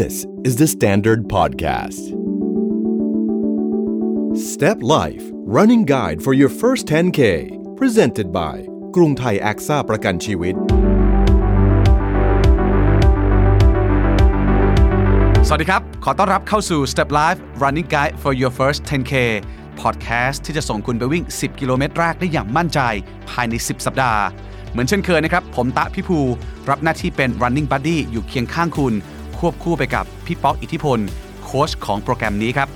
This is the Standard Podcast. Step Life Running Guide for your first 10K Presented by กรุงไทยแอคซ่าประกันชีวิต สวัสดีครับ ขอต้อนรับเข้าสู่ Step Life Running Guide for Your First 10K Podcast ที่จะส่งคุณไปวิ่ง 10 กิโลเมตรแรกได้อย่างมั่นใจภายใน 10 สัปดาห์ เหมือนเช่นเคยนะครับ ผมตะพี่ภู รับหน้าที่เป็น Running Buddy อยู่เคียงข้างคุณ ควบคู่ไปกับพี่ป๊อกอิทธิพล โค้ชของโปรแกรมนี้ครับ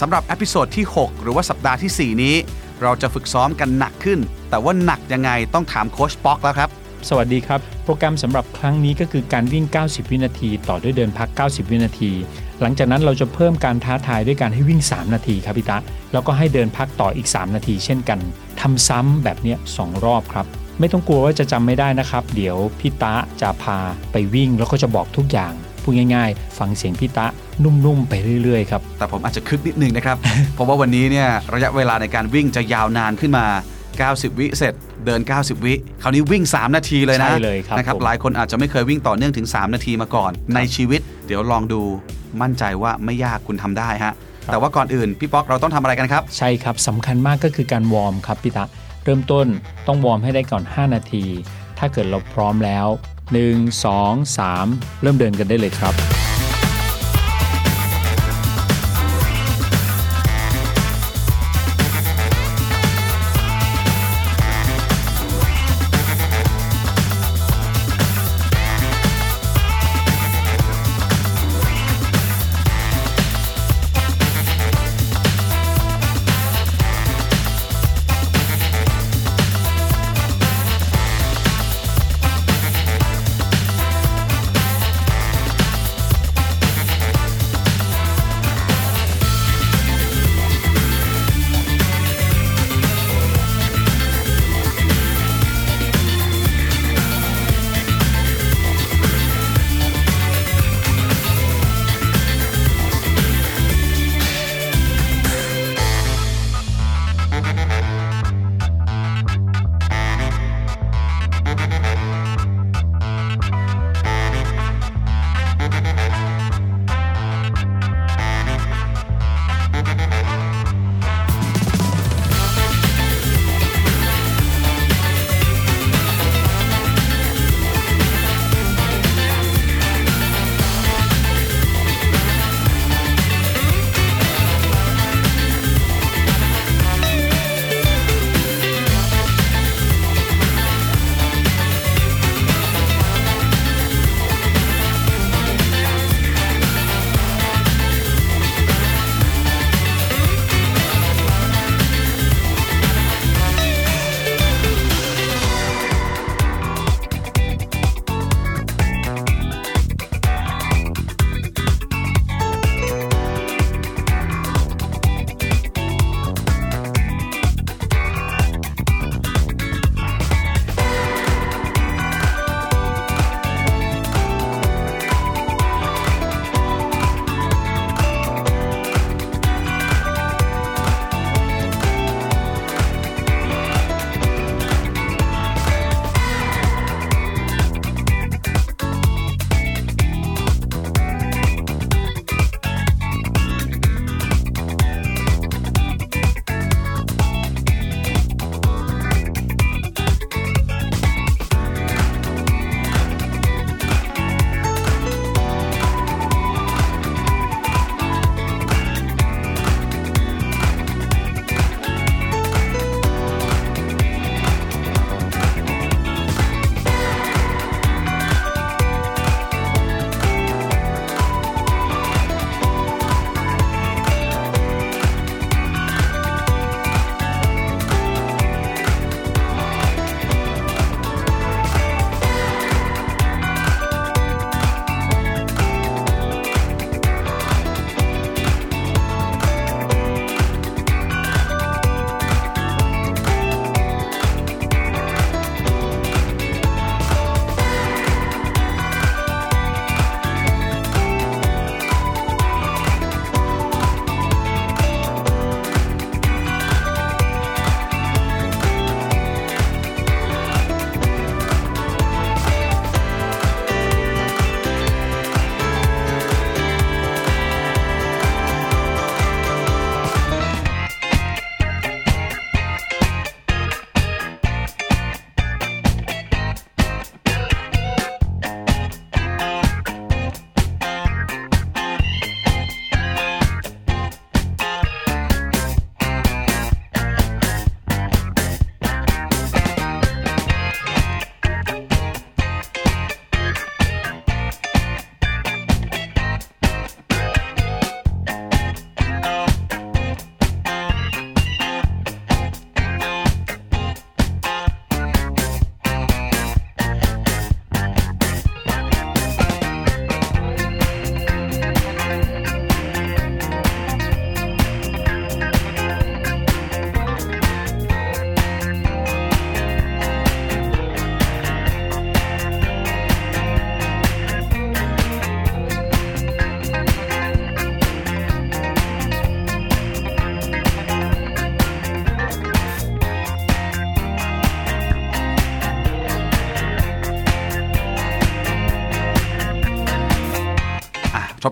สำหรับ episode ที่ 6 หรือว่าสัปดาห์ทีสี่ 4 นี้ เราจะฝึกซ้อมกันหนักขึ้น แต่ว่าหนักยังไงต้องถามโค้ชป๊อกแล้วครับ สวัสดีครับ โปรแกรมสำหรับครั้งนี้ก็คือการวิ่ง 90 วินาที ต่อด้วยเดินพัก 90 วินาที หลังจากนั้นเราจะเพิ่มการท้าทายด้วยการให้วิ่ง 3 นาทีครับพี่ตะแล้วก็ให้เดินพักต่ออีก 3 นาที เช่นกันทำซ้ำแบบเนี้ยสองรอบครับไม่ต้องกลัวว่าจะจำไม่ได้นะครับ เดี๋ยวพี่ตะจะพาไปวิ่งแล้วก็จะบอกทุกอย่าง พูดง่ายๆ ฟังเสียงพี่ตะนุ่มๆ ไปเรื่อยๆครับ แต่ผมอาจจะคึกนิดนึงนะครับ เพราะว่าวันนี้เนี่ยระยะเวลาในการวิ่งจะยาวนานขึ้นมา 90 วิเสร็จเดิน 90 วิ คราวนี้วิ่ง 3 นาทีเลยนะใช่เลยครับนะครับผมหลายคนอาจจะไม่เคยวิ่งต่อเนื่องถึง 3 นาทีมาก่อน ในชีวิต เดี๋ยวลองดูมั่นใจว่าไม่ยากคุณทำได้ฮะแต่ว่าก่อนอื่นพี่ป๊อกเราต้องทำอะไรกันครับ ใช่ครับสำคัญมากก็คือการวอร์มครับพี่ตะเริ่มต้นต้องวอร์มให้ได้ก่อน 5 นาที ถ้าเกิดเราพร้อมแล้ว 1 2 3 เริ่มเดินกันได้เลยครับ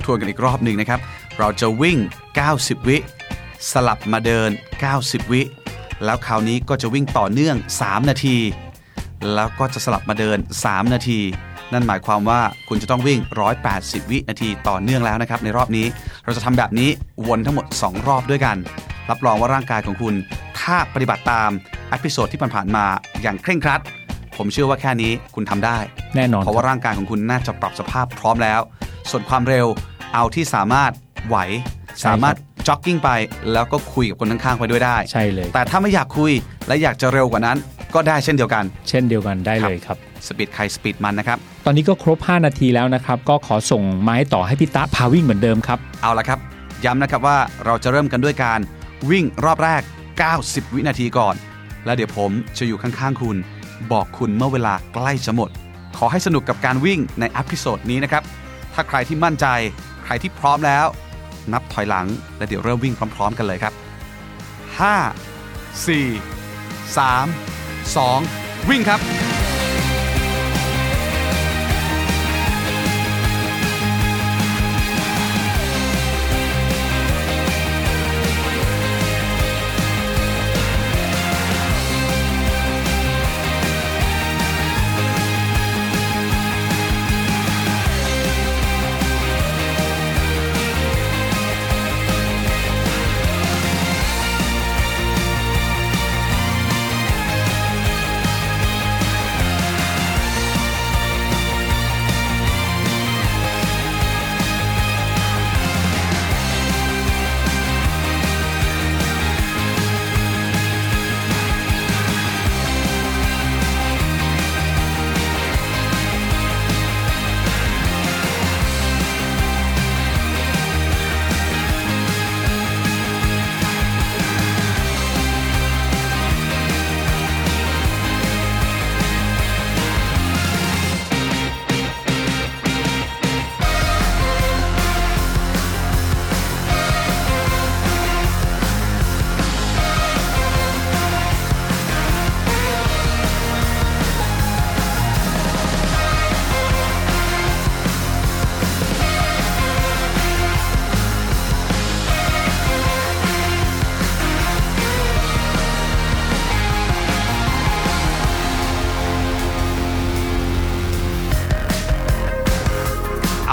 ทบทวนกันอีกรอบหนึ่งนะครับ เราจะวิ่ง 90 วิ สลับมาเดิน 90 วิ แล้วคราวนี้ก็จะวิ่งต่อเนื่อง 3 นาที แล้วก็จะสลับมาเดิน 3 นาที นั่นหมายความว่าคุณจะต้องวิ่ง 180 วินาทีต่อเนื่องแล้วนะครับ ในรอบนี้เราจะทำแบบนี้วนทั้งหมด 2 รอบด้วยกัน รับรองว่าร่างกายของคุณ ถ้าปฏิบัติตาม episode ที่ผ่านๆมาอย่างเคร่งครัดผมเชื่อว่าแค่นี้คุณทำได้ แน่นอน เพราะว่าร่างกายของคุณน่าจะปรับสภาพพร้อมแล้ว ส่วนความเร็ว เอาที่สามารถไหวสามารถจ็อกกิ้งไป แล้วก็คุยกับคนข้างๆไปด้วยได้ใช่เลย แต่ถ้าไม่อยากคุยและอยากจะเร็วกว่านั้น ก็ได้เช่นเดียวกัน เช่นเดียวกันได้เลยครับ speed ใคร speed มันนะครับ ตอนนี้ก็ครบ 5 นาทีแล้วนะครับ ก็ขอส่งไม้ต่อให้พี่ตะพาวิ่งเหมือนเดิมครับ เอาละครับ ย้ำนะครับว่าเราจะเริ่มกันด้วยการวิ่งรอบแรก 90 วินาทีก่อน แล้วเดี๋ยวผมจะอยู่ข้างๆคุณ บอกคุณเมื่อเวลาใกล้จะหมด ขอให้สนุกกับการวิ่งใน episode นี้นะครับ ถ้าใครที่มั่นใจ ใครที่พร้อมแล้ว นับถอยหลังและเดี๋ยวเริ่มวิ่งพร้อม ๆ กันเลยครับ 5 4 3 2 วิ่งครับ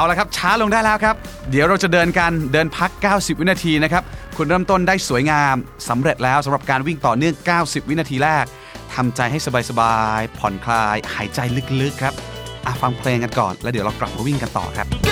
เอาละครับช้าลงได้แล้วครับ เดี๋ยวเราจะเดินกันเดินพัก 90 วินาทีนะครับคุณเริ่มต้นได้สวยงามสำเร็จแล้วสำหรับการวิ่งต่อเนื่อง 90 วินาทีแรกทำใจให้สบายๆผ่อนคลาย หายใจลึกๆครับอะฟังเพลงกันก่อน แล้วเดี๋ยวเรากลับมาวิ่งกันต่อครับ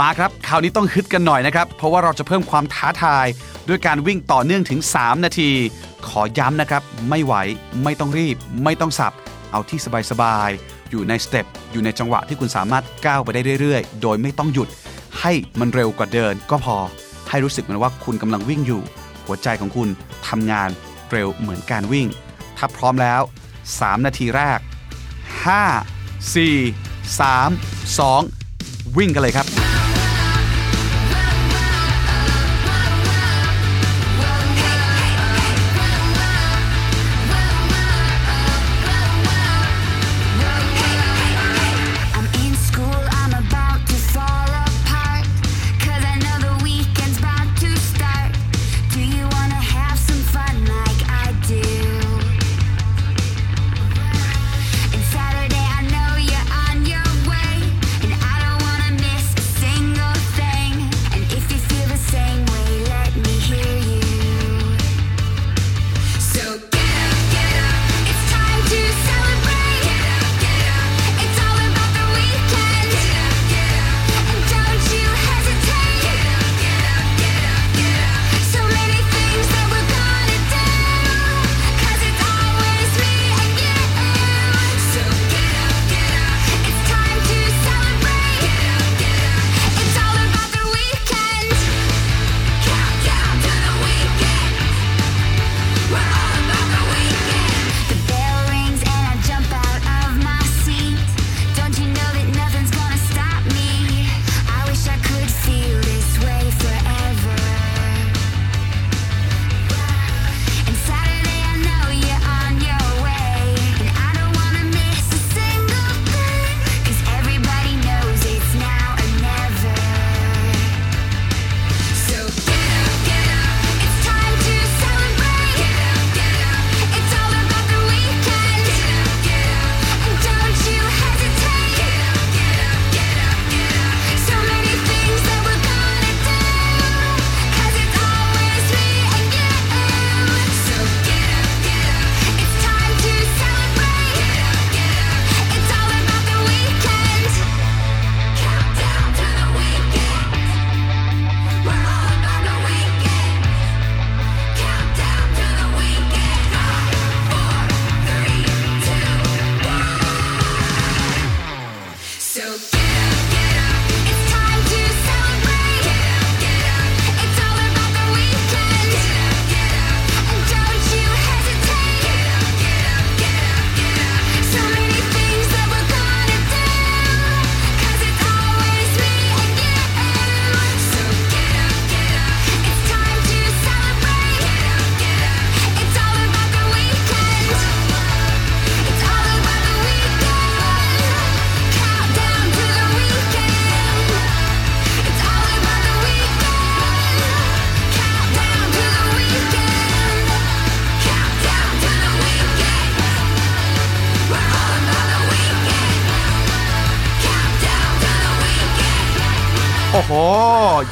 มาครับคราวนี้ต้องฮึดกันหน่อยนะครับ เพราะว่าเราจะเพิ่มความท้าทาย ด้วยการวิ่งต่อเนื่องถึง 3 นาที ขอย้ำนะครับ ไม่ไหว ไม่ต้องรีบ ไม่ต้องสับ เอาที่สบายๆ อยู่ใน step อยู่ในจังหวะที่คุณสามารถก้าวไปได้เรื่อยๆ โดยไม่ต้องหยุด ให้มันเร็วกว่าเดินก็พอ ให้รู้สึกเหมือนว่าคุณกำลังวิ่งอยู่ หัวใจของคุณทำงานเร็วเหมือนการวิ่ง ถ้าพร้อมแล้ว 3 นาทีแรก 5 4 3 2 วิ่งกันเลยครับ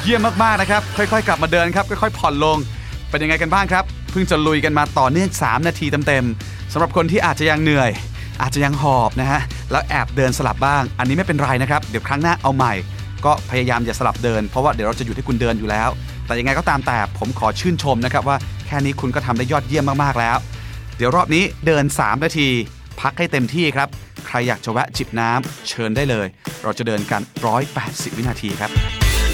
เยี่ยมมากๆนะครับ ค่อยๆ กลับมาเดินครับ ค่อยๆ ผ่อนลง เป็นยังไงกันบ้างครับ เพิ่งจะลุยกันมาต่อเนื่อง 3 นาทีเต็มๆสำหรับคนที่อาจจะยังเหนื่อย อาจจะยังหอบนะฮะ แล้วแอบเดินสลับบ้าง อันนี้ไม่เป็นไรนะครับ เดี๋ยวครั้งหน้าเอาใหม่ ก็พยายามอย่าสลับเดิน เพราะว่าเดี๋ยวเราจะอยู่ที่คุณเดินอยู่แล้ว แต่ยังไงก็ตามแต่ผมขอชื่นชมนะครับว่าแค่นี้คุณก็ทำได้ยอดเยี่ยมมากๆแล้ว เดี๋ยวรอบนี้เดิน 3 นาที พักให้เต็มที่ครับ ใครอยากจะแวะจิบน้ำเชิญได้เลย เราจะเดินกัน 180 วินาทีครับ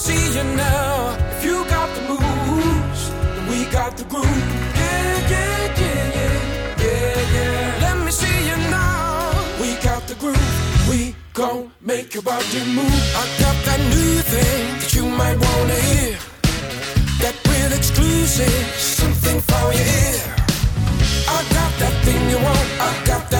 see you now. If you got the moves, then we got the groove. Yeah, yeah, yeah, yeah, yeah, yeah. Let me see you now. We got the groove. We gon' make your body move. I got that new thing that you might wanna hear. That real exclusive, something for your ear. I got that thing you want, I got that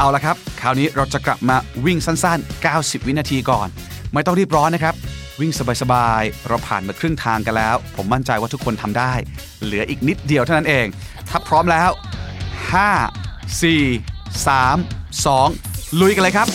เอาละครับ คราวนี้เราจะกลับมาวิ่งสั้นๆ 90 วินาทีก่อน ไม่ต้องรีบร้อนนะครับ วิ่งสบายๆ เราผ่านมาครึ่งทางกันแล้ว ผมมั่นใจว่าทุกคนทำได้ เหลืออีกนิดเดียวเท่านั้นเอง ถ้าพร้อมแล้ว 5 4 3 2 ลุยกันเลยครับ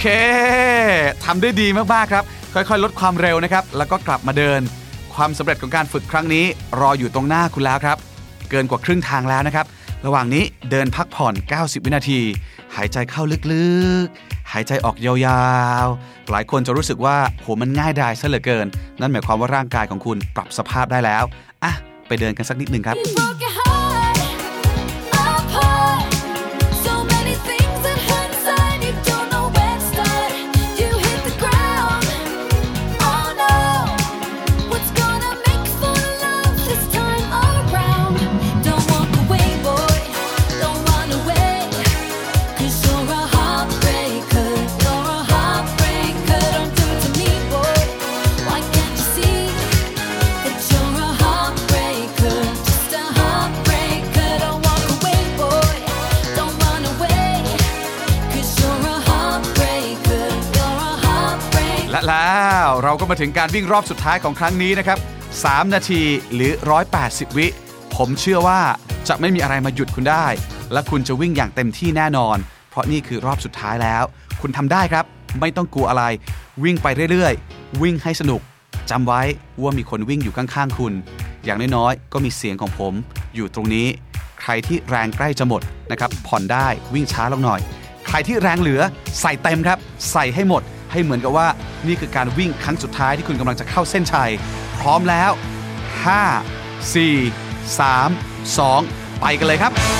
เคทำได้ดีมากๆครับ ค่อยๆ ลดความเร็วนะครับ แล้วก็กลับมาเดิน ความสำเร็จของการฝึกครั้งนี้ รออยู่ตรงหน้าคุณแล้วครับ เกินกว่าครึ่งทางแล้วนะครับ ระหว่างนี้เดินพักผ่อน 90 วินาที หายใจเข้าลึกๆ หายใจออกยาวๆ หลายคนจะรู้สึกว่าโหมันง่ายดายซะเหลือเกิน นั่นหมายความว่าร่างกายของคุณปรับสภาพได้แล้วอะไปเดินกันสักนิดหนึ่งครับ ก็มาถึงการวิ่งรอบสุดท้ายของครั้งนี้นะครับ 3 นาทีหรือ 180 วิ ผมเชื่อว่าจะไม่มีอะไรมาหยุดคุณได้ และคุณจะวิ่งอย่างเต็มที่แน่นอน เพราะนี่คือรอบสุดท้ายแล้ว คุณทำได้ครับ ไม่ต้องกลัวอะไร วิ่งไปเรื่อยๆ วิ่งให้สนุกจำไว้ว่ามีคนวิ่งอยู่ข้างๆคุณ อย่างน้อยๆก็มีเสียงของผมอยู่ตรงนี้ ใครที่แรงใกล้จะหมดนะครับผ่อนได้วิ่งช้าลงหน่อย ใครที่แรงเหลือใส่เต็มครับ ใส่ให้หมด ให้เหมือนกับว่านี่คือการวิ่งครั้งสุดท้ายที่คุณกำลังจะเข้าเส้นชัย พร้อมแล้ว 5 4 3 2 ไปกันเลยครับ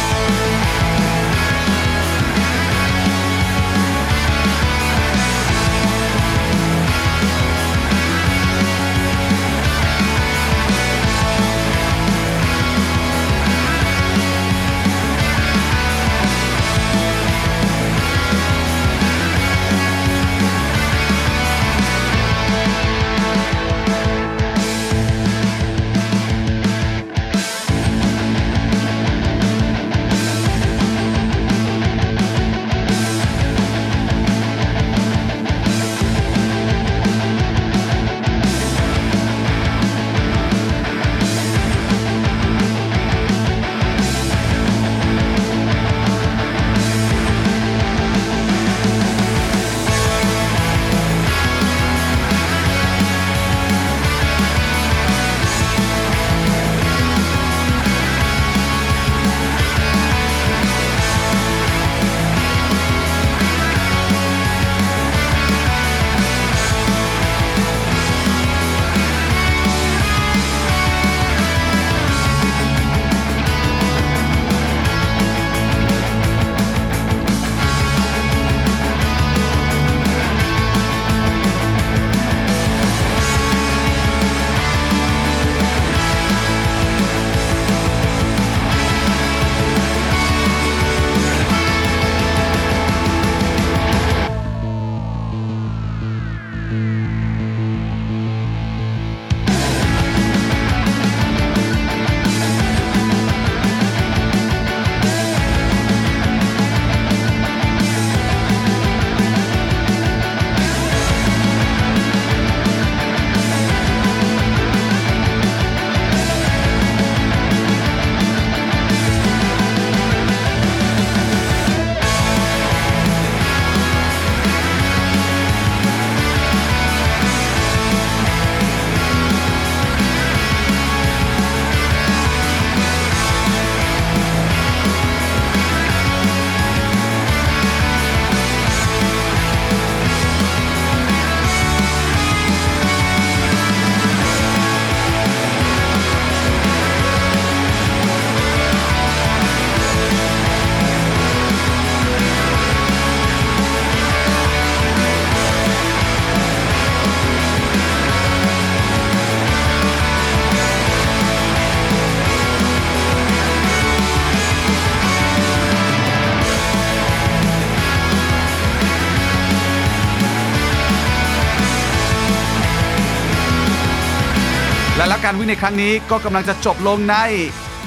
และแล้วการวิ่งในครั้งนี้ก็กำลังจะจบลงใน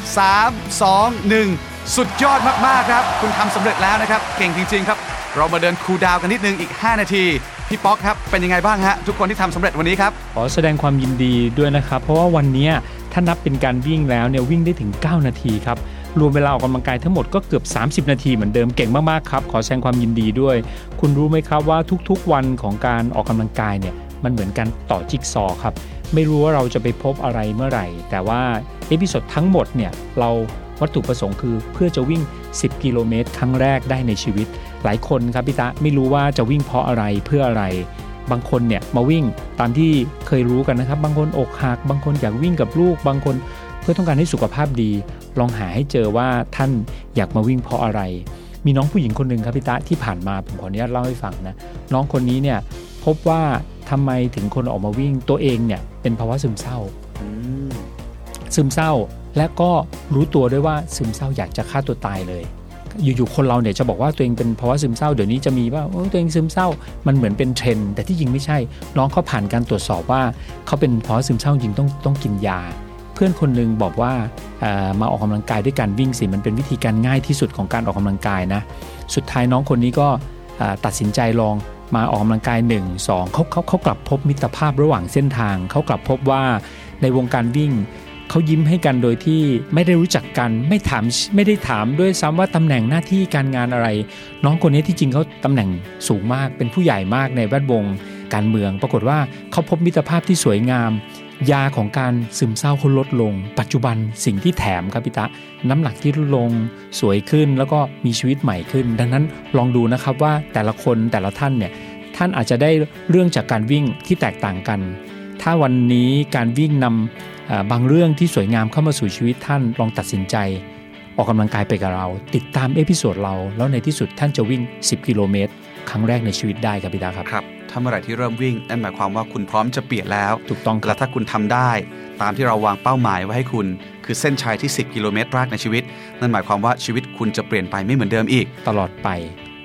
3 2 1 สุดยอดมาก ๆ ครับ คุณทำสำเร็จแล้วนะครับ เก่งจริง ๆ ครับ เรามาเดินคูลดาวกันนิดนึงอีก 5 นาที พี่ป๊อกครับ เป็นยังไงบ้างฮะ ทุกคนที่ทำสำเร็จวันนี้ครับ ขอแสดงความยินดีด้วยนะครับ เพราะว่าวันนี้ถ้านับเป็นการวิ่งแล้วเนี่ยวิ่งได้ถึง 9 นาทีครับรวมเวลาออกกำลังกายทั้งหมดก็เกือบ 30 นาทีเหมือนเดิมเก่งมากๆครับขอแสดงความยินดีด้วย คุณรู้ไหมครับว่าทุกๆวันของการออกกำลังกายเนี่ยมันเหมือนการต่อจิ๊กซอครับ ไม่รู้ว่าเราจะไปพบอะไรเมื่อไหร่ แต่ว่า episode ทั้งหมดเนี่ยเราวัตถุประสงค์คือเพื่อจะวิ่ง 10 กิโลเมตรครั้งแรกได้ในชีวิต หลายคนครับพี่ตะไม่รู้ว่าจะวิ่งเพราะอะไรเพื่ออะไร บางคนเนี่ยมาวิ่งตามที่เคยรู้กันนะครับ บางคนอกหัก บางคนอยากวิ่งกับลูก บางคนเพื่อต้องการให้สุขภาพดี ลองหาให้เจอว่าท่านอยากมาวิ่งเพราะอะไร มีน้องผู้หญิงคนหนึ่งครับพี่ตะที่ผ่านมาผมขออนุญาตเล่าให้ฟังนะน้องคนนี้เนี่ย พบว่าทำไมถึงคนออกมาวิ่งตัวเองเนี่ยเป็นภาวะซึมเศร้าซึมเศร้าและก็รู้ตัวด้วยว่าซึมเศร้าอยากจะฆ่าตัวตายเลย อยู่ๆคนเราเนี่ยจะบอกว่าตัวเองเป็นภาวะซึมเศร้าเดี๋ยวนี้จะมีว่าโอ้ตัวเองซึมเศร้ามันเหมือนเป็นเทรนด์แต่ที่จริงไม่ใช่ น้องเขาผ่านการตรวจสอบว่าเขาเป็นภาวะซึมเศร้าจริงต้องต้องกินยา เพื่อนคนหนึงบอกว่าเอ่อมาออกกำลังกายด้วยการวิ่งสิมันเป็นวิธีการง่ายที่สุดของการออกกำลังกายนะสุดท้ายน้องคนนี้ก็เอ่อตัดสินใจลอง มาออกกำลังกาย 1 2เขาเขาเขากลับพบมิตรภาพระหว่างเส้นทาง เขากลับพบว่าในวงการวิ่งเขายิ้มให้กันโดยที่ไม่ได้รู้จักกันไม่ถามไม่ได้ถามด้วยซ้ำว่าตำแหน่งหน้าที่การงานอะไร น้องคนนี้ที่จริงเขาตำแหน่งสูงมากเป็นผู้ใหญ่มากในแวดวงการเมือง ปรากฏว่าเขาพบมิตรภาพที่สวยงาม ยาของการซึมเศร้าเขาลดลง ปัจจุบันสิ่งที่แถมครับพี่ตะ น้ำหนักที่ลดลงสวยขึ้นแล้วก็มีชีวิตใหม่ขึ้น ดังนั้นลองดูนะครับว่าแต่ละคนแต่ละท่านเนี่ยท่านอาจจะได้เรื่องจากการวิ่งที่แตกต่างกัน ถ้าวันนี้การวิ่งนำบางเรื่องที่สวยงามเข้ามาสู่ชีวิตท่านลองตัดสินใจ ออกกำลังกายไปกับเรา ติดตาม episode เรา แล้วในที่สุดท่านจะวิ่ง 10 กิโลเมตร ครั้งแรกในชีวิตได้ครับพี่ตะครับครับถ้าเมื่อไหร่ที่เริ่มวิ่งนั่นหมายความว่าคุณพร้อมจะเปลี่ยนแล้ว ถูกต้องและรับถ้าคุณทำได้ ตามที่เราวางเป้าหมายไว้ให้คุณ คือเส้นชัยที่ 10 กิโลเมตรแรกในชีวิต นั่นหมายความว่าชีวิตคุณจะเปลี่ยนไปไม่เหมือนเดิมอีก ตลอดไป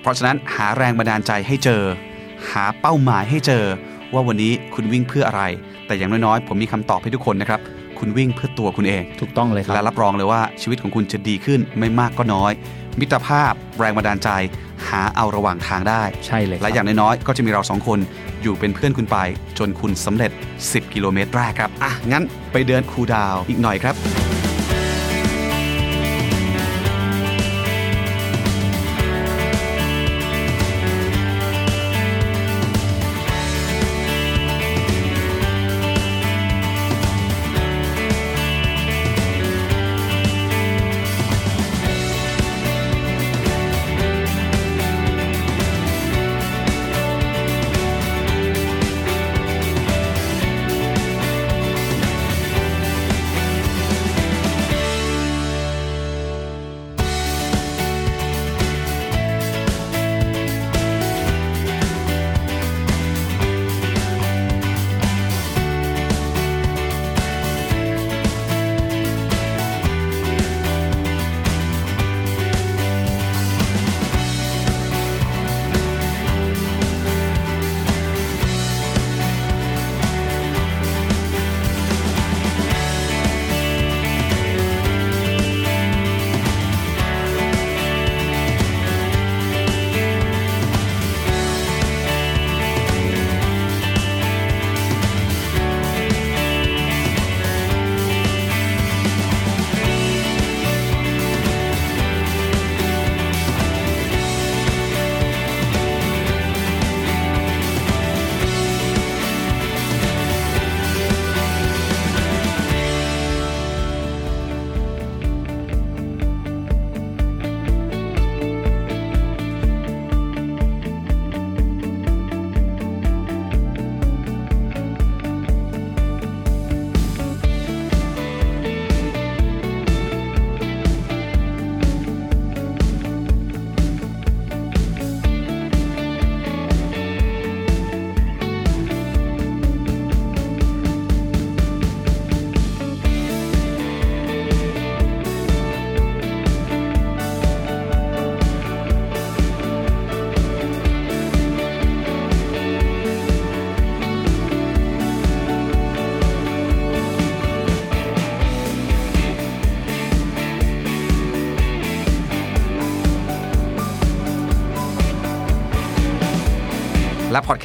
เพราะฉะนั้นหาแรงบันดาลใจให้เจอ หาเป้าหมายให้เจอ ว่าวันนี้คุณวิ่งเพื่ออะไร แต่อย่างน้อยๆ ผมมีคำตอบให้ทุกคนนะครับคุณวิ่งเพื่อตัวคุณเอง ถูกต้องเลยคและรับรับรองเลยว่าชีวิตของคุณจะดีขึ้นไม่มากก็น้อย มิตรภาพ แรงบันดาลใจ หาเอาระหว่างทางได้ใช่เลยครับและอย่างน้อยๆก็จะมีเราสองคนอยู่เป็นเพื่อนคุณไป จนคุณสำเร็จ 10 กิโลเมตรแรกครับอะงั้นไปเดินคูลดาวน์อีกหน่อยครับ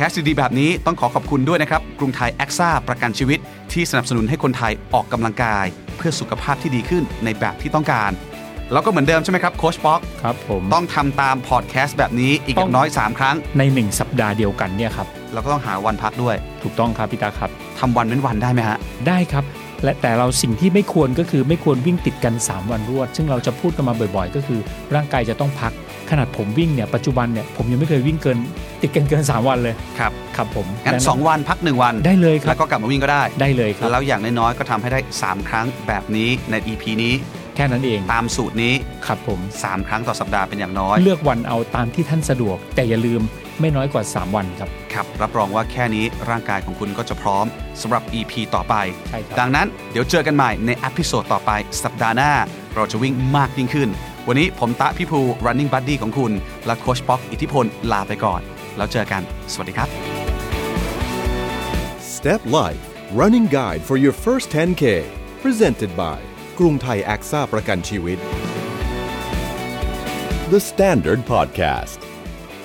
สต์ดีๆแบบนี้ต้องขอขอบคุณด้วยนะครับ กรุงไทยแอคซ่าประกันชีวิต ที่สนับสนุนให้คนไทยออกกำลังกาย เพื่อสุขภาพที่ดีขึ้นในแบบที่ต้องการ แล้วก็เหมือนเดิมใช่ไหมครับโค้ชป๊อกครับผมต้องทำตามพอดแคสต์แบบนี้อีกอต้อย่างงน้อย 3 ครั้งใน 1 สัปดาห์เดียวกันเนี่ยครับแล้วก็ต้องหาวันพักด้วย ถูกต้องครับพี่ตาครับทำวันเว้นวันได้ไหมฮะได้ครับ และแต่เราสิ่งที่ไม่ควรก็คือไม่ควรวิ่งติดกัน 3 วันรวด ซึ่งเราจะพูดกันมาบ่อยๆ ก็คือ ร่างกายจะต้องพักขนาดผมวิ่งเนี่ยปัจจุบันเนี่ยผมยังไม่เคยวิ่งเกิน ติดกันเกิน 3 วันเลยครับครับผมงั้นดัสองวันพักหนึ่งวันได้เลยครัแล้บวก็กลับมาวิ่งก็ได้ได้เลยครับแล้วอย่างน้อยๆก็ทำให้ได้ 3 ครั้งแบบนี้ใน EP นี้แค่นั้นเองตามสูตรนี้ครับผม 3 ครั้งต่อสัปดาห์เป็นอย่างน้อย เลือกวันเอาตามที่ท่านสะดวก แต่อย่าลืม ไม่น้อยกว่า 3 วันครับ ครับ รับรองว่าแค่นี้ร่างกายของคุณก็จะพร้อมสำหรับ EP ต่อไปใช่ครับดังนั้นเดี๋ยวเจอกันใหม่ในอพิโซดต่อไป สัปดาห์หน้า เราจะวิ่งมากยิ่งขึ้น วันนี้ผมตะพี่ภู running buddy ของคุณ และโคชป๊อกอิทธิพลลาไปก่อน แล้วเจอกัน สวัสดีครับ Step Life Running Guide for your first 10K Presented by กรุงไทย AXA ประกันชีวิต The Standard Podcast